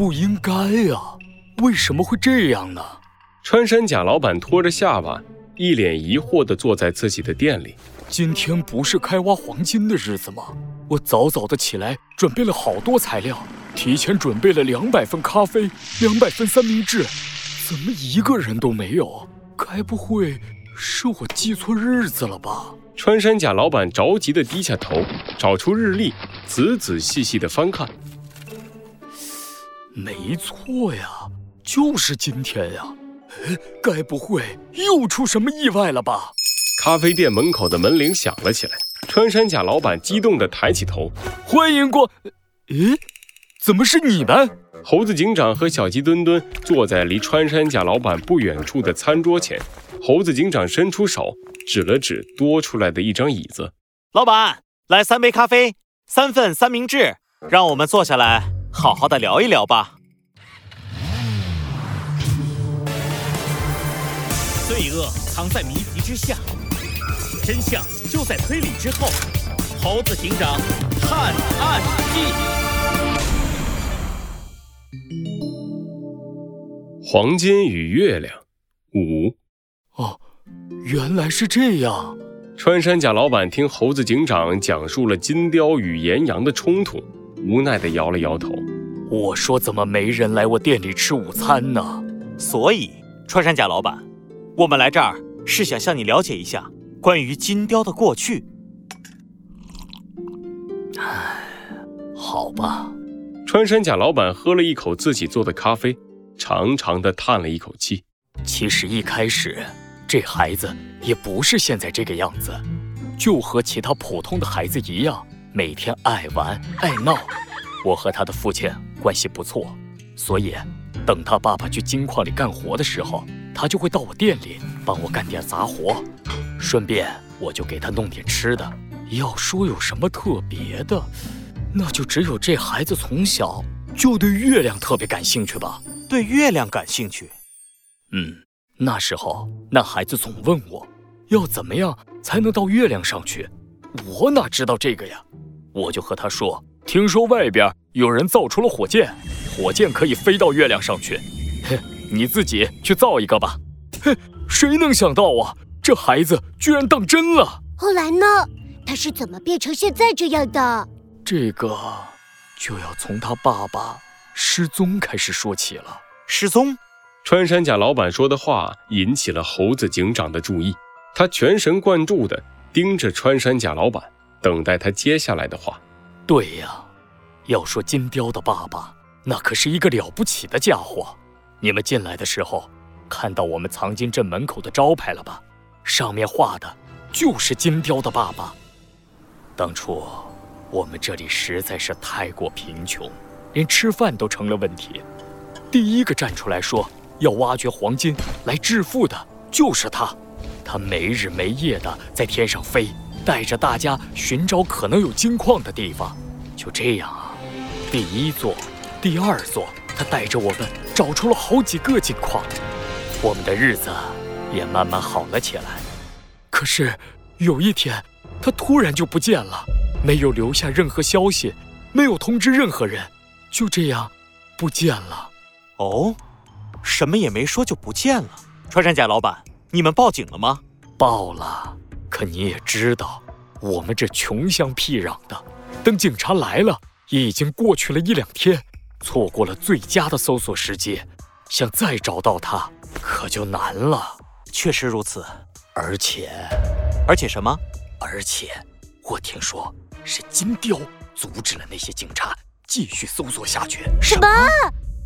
不应该呀，为什么会这样呢？穿山甲老板拖着下巴，一脸疑惑地坐在自己的店里。今天不是开挖黄金的日子吗？我早早的起来，准备了好多材料，提前准备了两百份咖啡，两百份三明治，怎么一个人都没有？该不会是我记错日子了吧？穿山甲老板着急地低下头，找出日历，仔仔细细地翻看。没错呀，就是今天呀。该不会又出什么意外了吧？咖啡店门口的门铃响了起来。穿山甲老板激动地抬起头：“欢迎光！咦，怎么是你们？”猴子警长和小鸡墩墩坐在离穿山甲老板不远处的餐桌前。猴子警长伸出手指了指多出来的一张椅子：“老板，来三杯咖啡，三份三明治，让我们坐下来好好的聊一聊吧。”罪恶藏在谜题之下，真相就在推理之后。猴子警长探案记：黄金与月亮五。哦，原来是这样。穿山甲老板听猴子警长讲述了金雕与岩羊的冲突，无奈的摇了摇头。我说怎么没人来我店里吃午餐呢？所以，穿山甲老板。我们来这儿是想向你了解一下关于金雕的过去。唉，好吧。穿山甲老板喝了一口自己做的咖啡，长长的叹了一口气。其实一开始，这孩子也不是现在这个样子，就和其他普通的孩子一样，每天爱玩爱闹。我和他的父亲关系不错，所以等他爸爸去金矿里干活的时候。他就会到我店里帮我干点杂活，顺便我就给他弄点吃的。要说有什么特别的，那就只有这孩子从小就对月亮特别感兴趣吧。对月亮感兴趣？嗯，那时候那孩子总问我，要怎么样才能到月亮上去？我哪知道这个呀？我就和他说，听说外边有人造出了火箭，火箭可以飞到月亮上去。嘿。你自己去造一个吧。哼，谁能想到啊，这孩子居然当真了。后来呢？他是怎么变成现在这样的？这个就要从他爸爸失踪开始说起了。失踪？穿山甲老板说的话引起了猴子警长的注意，他全神贯注地盯着穿山甲老板，等待他接下来的话。对呀，要说金雕的爸爸，那可是一个了不起的家伙。你们进来的时候，看到我们藏金镇门口的招牌了吧？上面画的就是金雕的爸爸。当初我们这里实在是太过贫穷，连吃饭都成了问题。第一个站出来说要挖掘黄金来致富的就是他。他没日没夜的在天上飞，带着大家寻找可能有金矿的地方。就这样啊，第一座，第二座。他带着我们找出了好几个金矿，我们的日子也慢慢好了起来。可是有一天，他突然就不见了，没有留下任何消息，没有通知任何人，就这样不见了。哦，什么也没说就不见了。穿山甲老板，你们报警了吗？报了，可你也知道，我们这穷乡僻壤的，等警察来了，也已经过去了一两天。错过了最佳的搜索时机，想再找到他可就难了。确实如此，而且，而且什么？而且，我听说是金雕阻止了那些警察继续搜索下去。什么？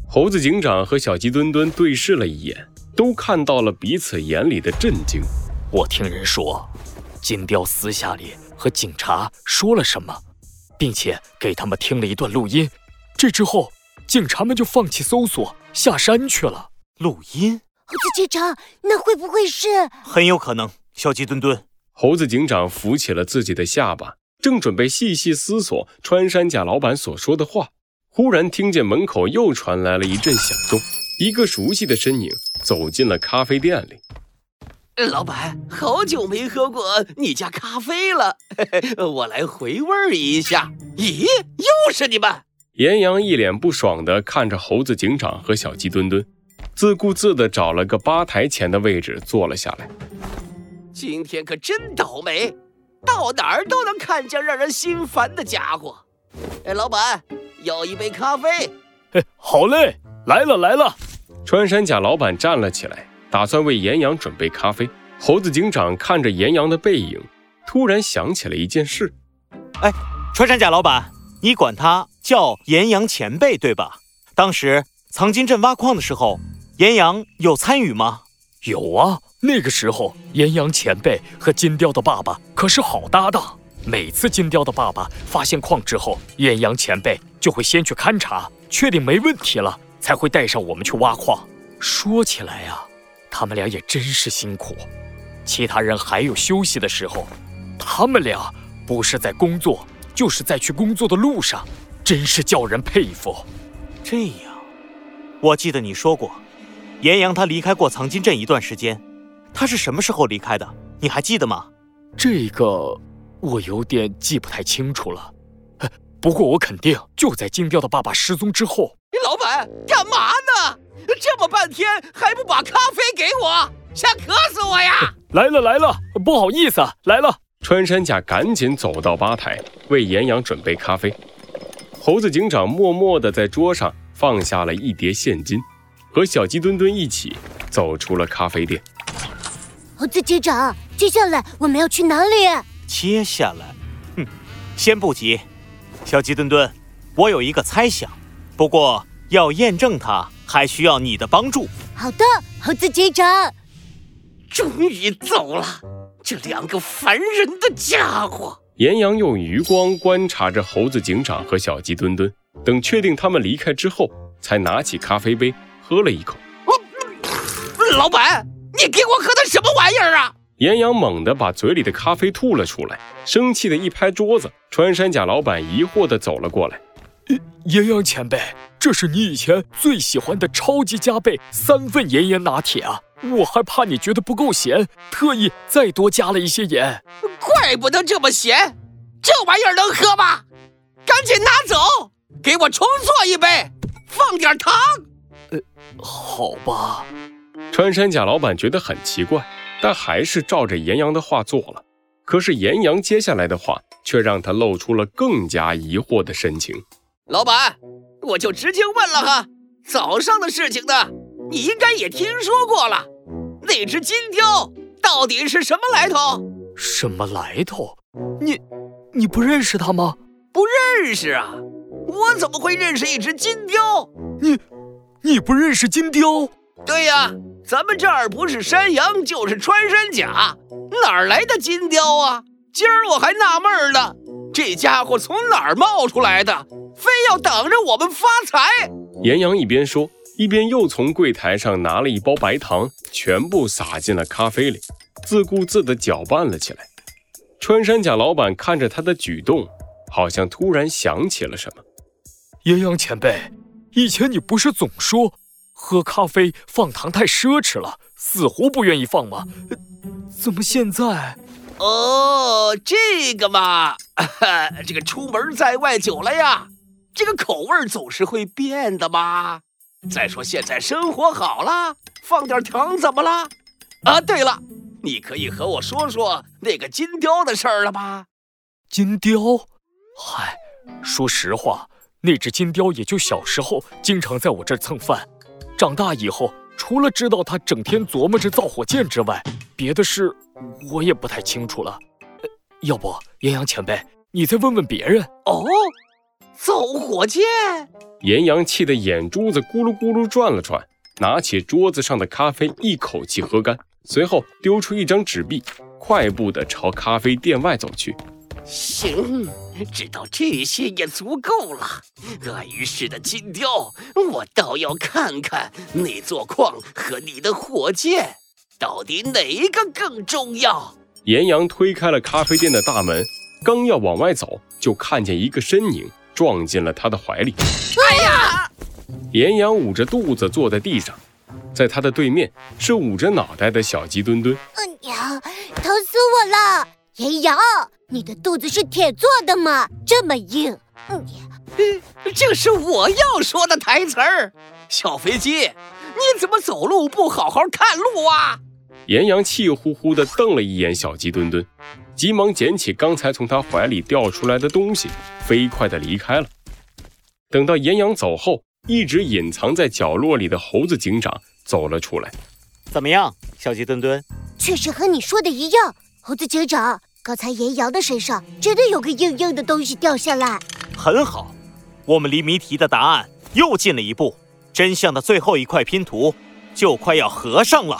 猴子警长和小鸡墩墩对视了一眼，都看到了彼此眼里的震惊。我听人说，金雕私下里和警察说了什么，并且给他们听了一段录音。这之后。警察们就放弃搜索，下山去了。录音，猴子警长，那会不会是？很有可能。小鸡墩墩，猴子警长扶起了自己的下巴，正准备细细思索穿山甲老板所说的话，忽然听见门口又传来了一阵响动，一个熟悉的身影走进了咖啡店里。老板，好久没喝过你家咖啡了，我来回味一下。咦，又是你们！严阳一脸不爽地看着猴子警长和小鸡墩墩，自顾自地找了个吧台前的位置坐了下来。今天可真倒霉，到哪儿都能看见让人心烦的家伙。哎，老板，要一杯咖啡。哎，好嘞，来了来了。穿山甲老板站了起来，打算为岩羊准备咖啡。猴子警长看着岩羊的背影，突然想起了一件事。哎，穿山甲老板，你管他叫岩羊前辈对吧？当时藏金镇挖矿的时候，岩羊有参与吗？有啊，那个时候岩羊前辈和金雕的爸爸可是好搭档。每次金雕的爸爸发现矿之后，岩羊前辈就会先去勘察，确定没问题了，才会带上我们去挖矿。说起来呀，他们俩也真是辛苦。其他人还有休息的时候，他们俩不是在工作，就是在去工作的路上，真是叫人佩服。这样，我记得你说过，岩阳他离开过藏金镇一段时间，他是什么时候离开的？你还记得吗？这个我有点记不太清楚了。不过我肯定就在金雕的爸爸失踪之后。老板，干嘛呢？这么半天还不把咖啡给我？想渴死我呀！来了来了，不好意思，啊来了。穿山甲赶紧走到吧台，为岩羊准备咖啡。猴子警长默默地在桌上放下了一叠现金，和小鸡墩墩一起走出了咖啡店。猴子警长，接下来我们要去哪里？接下来，哼，先不急。小鸡墩墩，我有一个猜想，不过要验证它，还需要你的帮助。好的，猴子警长。终于走了，这两个烦人的家伙！岩羊用余光观察着猴子警长和小鸡墩墩，等确定他们离开之后，才拿起咖啡杯喝了一口。老板，你给我喝的什么玩意儿啊？岩阳猛地把嘴里的咖啡吐了出来，生气的一拍桌子。穿山甲老板疑惑的走了过来：“岩阳前辈，这是你以前最喜欢的超级加倍三份岩盐拿铁啊！”我还怕你觉得不够咸，特意再多加了一些盐。怪不得这么咸，这玩意儿能喝吗？赶紧拿走，给我重做一杯，放点糖。呃，好吧。穿山甲老板觉得很奇怪，但还是照着严阳的话做了。可是严阳接下来的话却让他露出了更加疑惑的神情。老板，我就直接问了哈，早上的事情呢，你应该也听说过了。那只金雕到底是什么来头？什么来头？你你不认识它吗？不认识啊！我怎么会认识一只金雕？你你不认识金雕？对呀，咱们这儿不是山羊就是穿山甲，哪来的金雕啊？今儿我还纳闷呢，这家伙从哪儿冒出来的？非要等着我们发财？岩羊一边说。一边又从柜台上拿了一包白糖，全部撒进了咖啡里，自顾自地搅拌了起来。穿山甲老板看着他的举动，好像突然想起了什么。岩羊前辈，以前你不是总说喝咖啡放糖太奢侈了，死活不愿意放吗？怎么现在？哦，这个嘛，这个出门在外久了呀，这个口味总是会变的嘛。再说现在生活好了，放点糖怎么了？啊，对了，你可以和我说说那个金雕的事儿了吧？金雕？嗨，说实话，那只金雕也就小时候经常在我这儿蹭饭，长大以后除了知道他整天琢磨着造火箭之外，别的事我也不太清楚了。要不，岩阳前辈，你再问问别人。哦，造火箭。岩阳气得眼珠子咕噜咕噜转了转，拿起桌子上的咖啡一口气喝干，随后丢出一张纸币，快步地朝咖啡店外走去。行，知道这些也足够了。爱于世的金雕，我倒要看看那座矿和你的火箭到底哪一个更重要。岩阳推开了咖啡店的大门，刚要往外走，就看见一个身影。撞进了他的怀里。哎呀！岩阳捂着肚子坐在地上，在他的对面是捂着脑袋的小鸡墩墩。哎呀，疼死我了！岩阳，你的肚子是铁做的吗？这么硬。嗯，这是我要说的台词儿。小飞机，你怎么走路不好好看路啊？岩羊气呼呼地瞪了一眼小鸡墩墩，急忙捡起刚才从他怀里掉出来的东西，飞快地离开了。等到岩羊走后，一直隐藏在角落里的猴子警长走了出来。怎么样，小鸡墩墩？确实和你说的一样，猴子警长，刚才岩羊的身上真的有个硬硬的东西掉下来。很好，我们离谜题的答案又近了一步，真相的最后一块拼图就快要合上了。